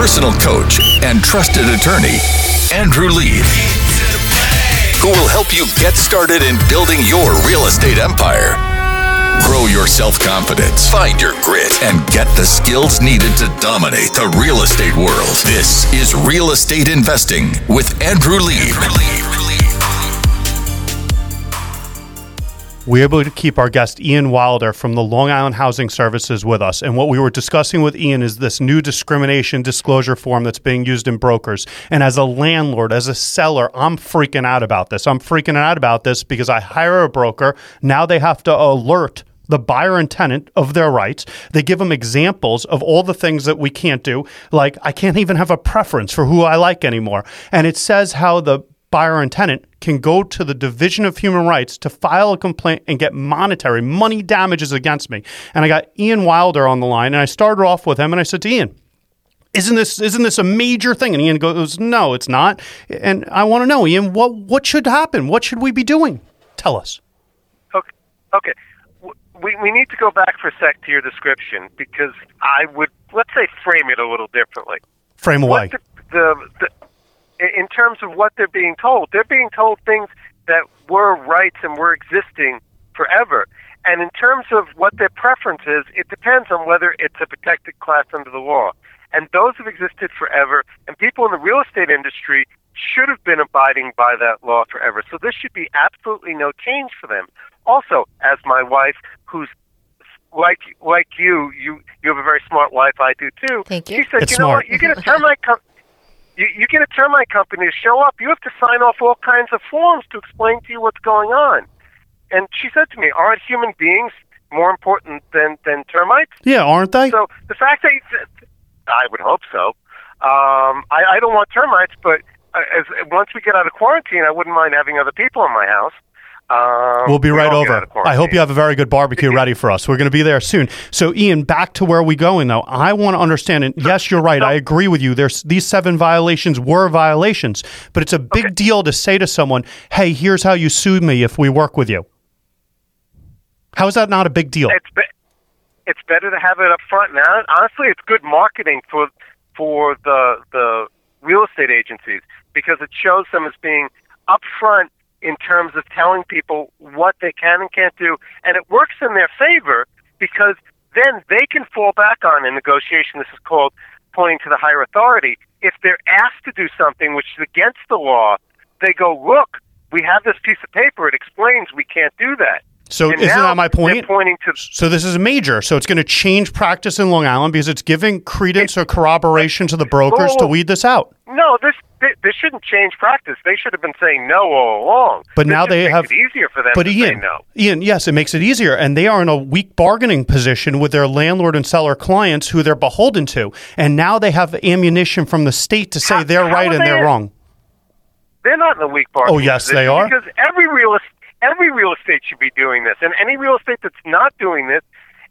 personal coach and trusted attorney, Andrew Lieb, who will help you get started in building your real estate empire. Grow your self confidence, find your grit, and get the skills needed to dominate the real estate world. This is Real Estate Investing with Andrew Lieb. We were able to keep our guest Ian Wilder from the Long Island Housing Services with us. And what we were discussing with Ian is this new discrimination disclosure form that's being used in brokers. And as a landlord, as a seller, I'm freaking out about this. I'm freaking out about this because I hire a broker. Now they have to alert the buyer and tenant of their rights. They give them examples of all the things that we can't do. Like, I can't even have a preference for who I like anymore. And it says how the buyer and tenant can go to the Division of Human Rights to file a complaint and get monetary money damages against me. And I got Ian Wilder on the line, and I started off with him, and I said to Ian, isn't this isn't this a major thing? And Ian goes, No, it's not. And I want to know, Ian, what what should happen? What should we be doing? Tell us. Okay. Okay. We, we need to go back for a sec to your description because I would let's say frame it a little differently. Frame away. The, the, the, in terms of what they're being told. They're being told things that were rights and were existing forever. And in terms of what their preference is, it depends on whether it's a protected class under the law. And those have existed forever, and people in the real estate industry should have been abiding by that law forever. So this should be absolutely no change for them. Also, as my wife, who's like like you, you you have a very smart wife. I do too. Thank you. She said, It's "You know smart. what? You get a termite com- you, you get a termite company to show up. You have to sign off all kinds of forms to explain to you what's going on." And she said to me, "Aren't human beings more important than than termites?" Yeah, aren't they? So the fact that I would hope so. Um, I, I don't want termites, but uh, as once we get out of quarantine, I wouldn't mind having other people in my house. Um, We'll be right over. I hope you have a very good barbecue ready for us. We're going to be there soon. So, Ian, back to where we going though. I want to understand. And yes, you're right. I agree with you. There's these seven violations were violations, but it's a big deal to say to someone, "Hey, here's how you sue me if we work with you." How is that not a big deal? it's be- it's better to have it up front. Now, honestly, it's good marketing for for the the real estate agencies because it shows them as being upfront in terms of telling people what they can and can't do, and it works in their favor because then they can fall back on in negotiation. This is called pointing to the higher authority. If they're asked to do something which is against the law, they go, "Look, we have this piece of paper. It explains we can't do that." So And isn't that my point? Pointing to So this is major. So it's going to change practice in Long Island because it's giving credence or corroboration to the brokers to weed this out. No, this thi- this shouldn't change practice. They should have been saying no all along. But This now they have it easier for them But to Ian, say no. Ian, yes, it makes it easier, and they are in a weak bargaining position with their landlord and seller clients who they're beholden to, and now they have ammunition from the state to say How- they're how right and they- they're wrong. They're not in a weak bargaining Oh, yes, they are? Because every real every real estate should be doing this, and any real estate that's not doing this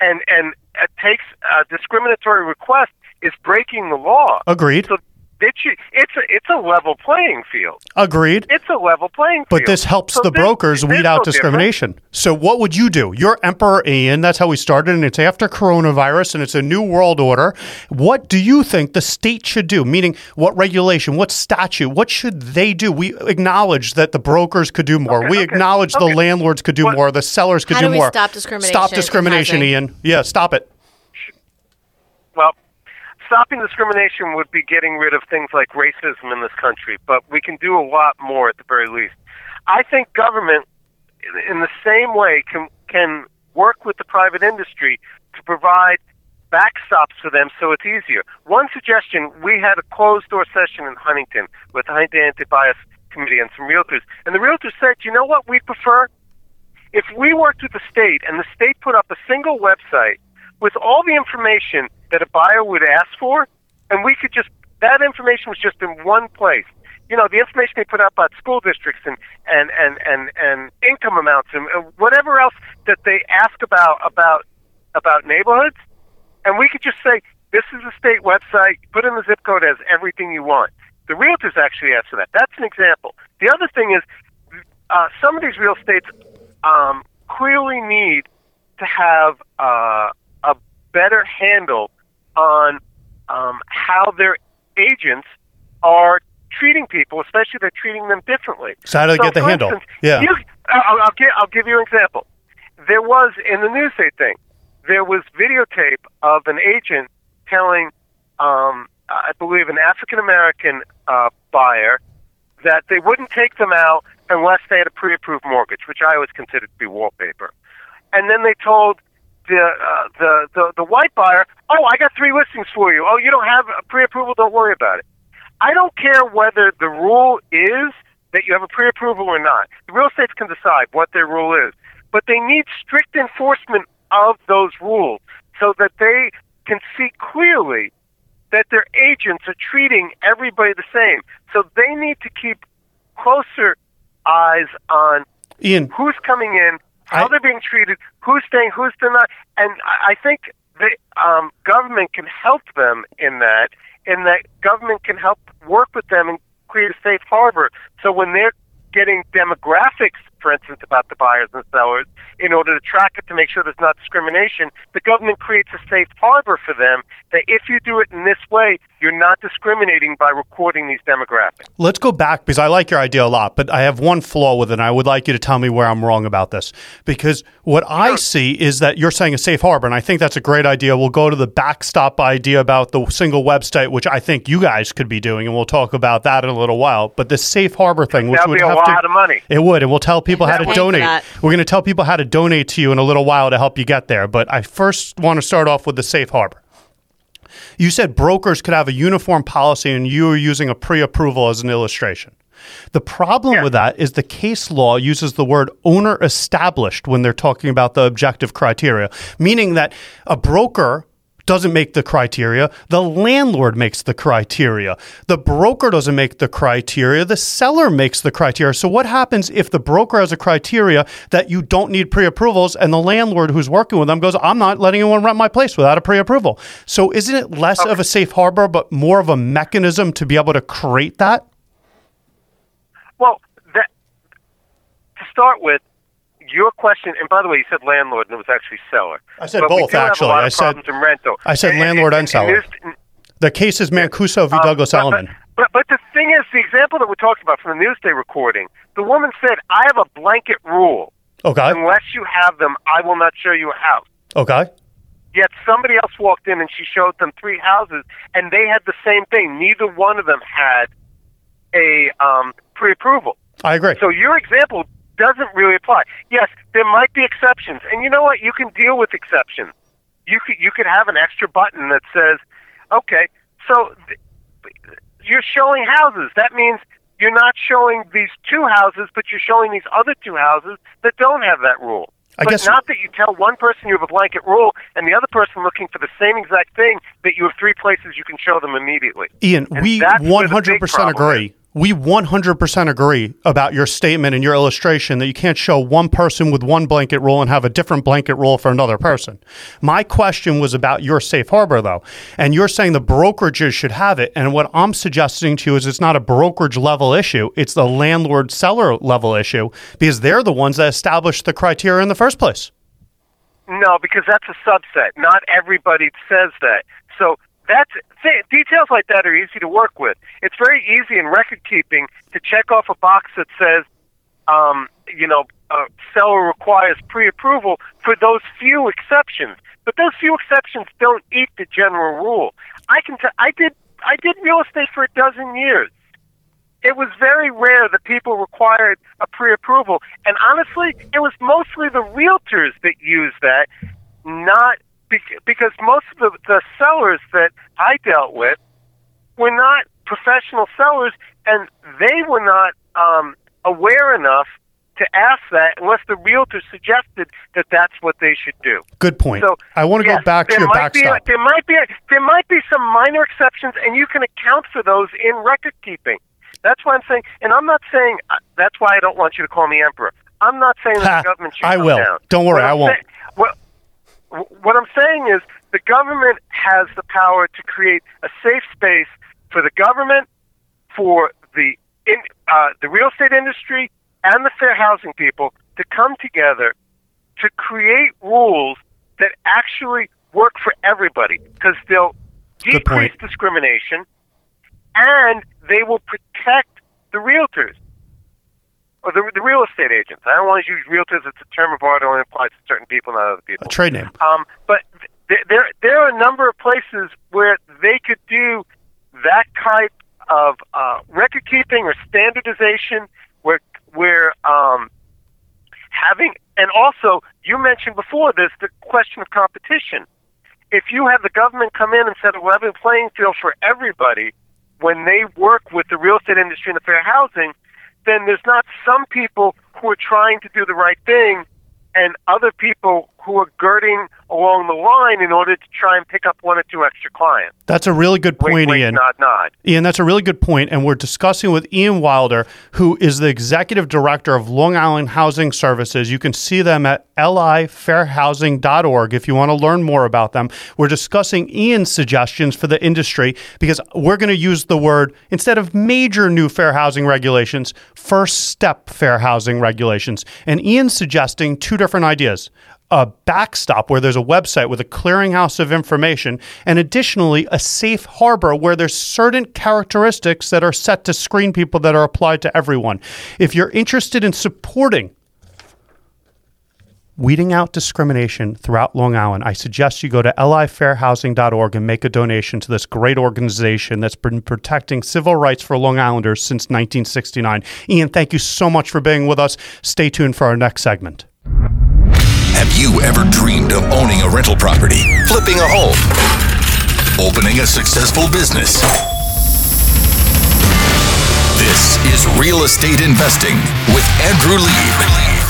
and and uh, takes a discriminatory request is breaking the law. Agreed. So it should, it's a it's a level playing field. Agreed. It's a level playing field. But this helps So the this- brokers this weed out no different. discrimination. So what would you do? You're Emperor Ian. That's how we started, and it's after coronavirus, and it's a new world order. What do you think the state should do? Meaning, what regulation, what statute, what should they do? We acknowledge that the brokers could do more. Okay, we okay, acknowledge the okay. landlords could do What- more. The sellers could How do do we more. stop discrimination Stop discrimination. Ian. Yeah, stop it. Well, stopping discrimination would be getting rid of things like racism in this country, but we can do a lot more at the very least. I think government, in the same way, can can work with the private industry to provide backstops for them so it's easier. One suggestion: we had a closed door session in Huntington with the Huntington Anti-Bias Committee and some realtors, and the realtors said, "You know what we prefer? If we worked with the state and the state put up a single website with all the information that a buyer would ask for, and we could just that information was just in one place. You know, the information they put up about school districts and and and and, and income amounts and whatever else that they ask about about about neighborhoods, and we could just say this is a state website. Put in the zip code has everything you want. The realtors actually ask for that. That's an example. The other thing is uh, some of these real estates um, clearly need to have uh, better handle on um, how they're agents are treating people, especially they're treating them differently. So how do they get the handle? instance, Yeah. you- I'll, I'll, give, I'll give you an example. There was in the news Newsday thing, there was videotape of an agent telling, um, I believe, an African American uh, buyer that they wouldn't take them out unless they had a pre-approved mortgage, which I always considered to be wallpaper. And then they told the uh, the, the the white buyer, "Oh, I got three listings for you. Oh, you don't have a pre-approval? Don't worry about it." I don't care whether the rule is that you have a pre-approval or not. The real estates can decide what their rule is, but they need strict enforcement of those rules so that they can see clearly that their agents are treating everybody the same. So they need to keep closer eyes on Ian, who's coming in, how I- they're being treated, who's staying, who's not. And I I think the um, government can help them in that, in that government can help work with them and create a safe harbor. So when they're getting demographics, for instance, about the buyers and sellers, in order to track it to make sure there's not discrimination, the government creates a safe harbor for them that if you do it in this way, you're not discriminating by recording these demographics. let's go back because I like your idea a lot, but I have one flaw with it, and I would like you to tell me where I'm wrong about this. Because what I see is that you're saying a safe harbor, and I think that's a great idea. We'll go to the backstop idea about the single website, which I think you guys could be doing, and we'll talk about that in a little while. But the safe harbor thing, which would be a lot to, of money. It would, and we'll tell people how to donate. We're going to tell people how to donate to you in a little while to help you get there. But I first want to start off with the safe harbor. You said brokers could have a uniform policy and you were using a pre approval as an illustration. The problem with that is the case law uses the word owner established when they're talking about the objective criteria, meaning that a broker doesn't make the criteria, the landlord makes the criteria. The broker doesn't make the criteria, the seller makes the criteria. So what happens if the broker has a criteria that you don't need pre-approvals and the landlord who's working with them goes, "I'm not letting anyone rent my place without a pre-approval." So isn't it less of a safe harbor but more of a mechanism to be able to create that? Well, that to start with, your question, and by the way, you said landlord, and it was actually seller. I said But both, actually. I said- rental. I said landlord and seller. this- The case is Mancuso v. um, Douglas but, Elliman. But, but the thing is, the example that we're talking about from the Newsday recording, the woman said, "I have a blanket rule. Okay. Unless you have them, I will not show you a house." Okay. Yet somebody else walked in and she showed them three houses, and they had the same thing. Neither one of them had a um, pre-approval. I agree. So your example doesn't really apply. Yes, there might be exceptions, and you know what? You can deal with exceptions. You could you could have an extra button that says, "Okay, so th- you're showing houses. That means you're not showing these two houses, but you're showing these other two houses that don't have that rule." I but guess- not that you tell one person you have a blanket rule and the other person looking for the same exact thing that you have three places you can show them immediately. Ian, And we that's where the big 100% problem agree. We 100% agree about your statement and your illustration that you can't show one person with one blanket rule and have a different blanket rule for another person. My question was about your safe harbor, though. And you're saying the brokerages should have it. And what I'm suggesting to you is it's not a brokerage level issue, it's the landlord seller level issue because they're the ones that established the criteria in the first place. No, because that's a subset. Not everybody says that. So that's th- details like that are easy to work with. It's very easy in record keeping to check off a box that says, um, you know, uh, seller requires pre-approval for those few exceptions. But those few exceptions don't eat the general rule. I can. T- I did. I did real estate for a dozen years. It was very rare that people required a pre-approval, and honestly, it was mostly the realtors that used that, not because most of the, the sellers that I dealt with were not professional sellers, and they were not um, aware enough to ask that unless the realtor suggested that that's what they should do. Good point. So I want to yes, go back to your be a- backstop. there might be a, there might be some minor exceptions, and you can account for those in record keeping. That's why I'm saying, and I'm not saying uh, that's why I don't want you to call me emperor. I'm not saying that Ha, the government should I will. down. Don't worry, I'm won't. what, what I'm saying is the government has the power to create a safe space for the government, for the in, uh, the real estate industry, and the fair housing people to come together to create rules that actually work for everybody because they'll decrease discrimination and they will protect the realtors or the, the real estate agents. I don't want to use realtors as a term of art; it only applies to certain people, not other people. A trade name. Um, but th- there there are a number of places where they could do that type of uh, record keeping or standardization, where where um, having and also you mentioned before this the question of competition. If you have the government come in and set a level playing field for everybody when they work with the real estate industry and the fair housing, then there's not some people who are trying to do the right thing and other people who are girding along the line in order to try and pick up one or two extra clients. That's a really good point, wink, wink, Ian. Nod, nod. Ian, that's a really good point, and we're discussing with Ian Wilder, who is the executive director of Long Island Housing Services. You can see them at lifairhousing.org if you want to learn more about them. We're discussing Ian's suggestions for the industry because we're going to use the word instead of major new fair housing regulations, first step fair housing regulations. And Ian's suggesting two different ideas a backstop where there's a website with a clearinghouse of information, and additionally, a safe harbor where there's certain characteristics that are set to screen people that are applied to everyone. If you're interested in supporting weeding out discrimination throughout Long Island, I suggest you go to lifairhousing.org and make a donation to this great organization that's been protecting civil rights for Long Islanders since 1969. Ian, thank you so much for being with us. Stay tuned for our next segment. Have you ever dreamed of owning a rental property, flipping a home, opening a successful business? This is Real Estate Investing with Andrew Lieb.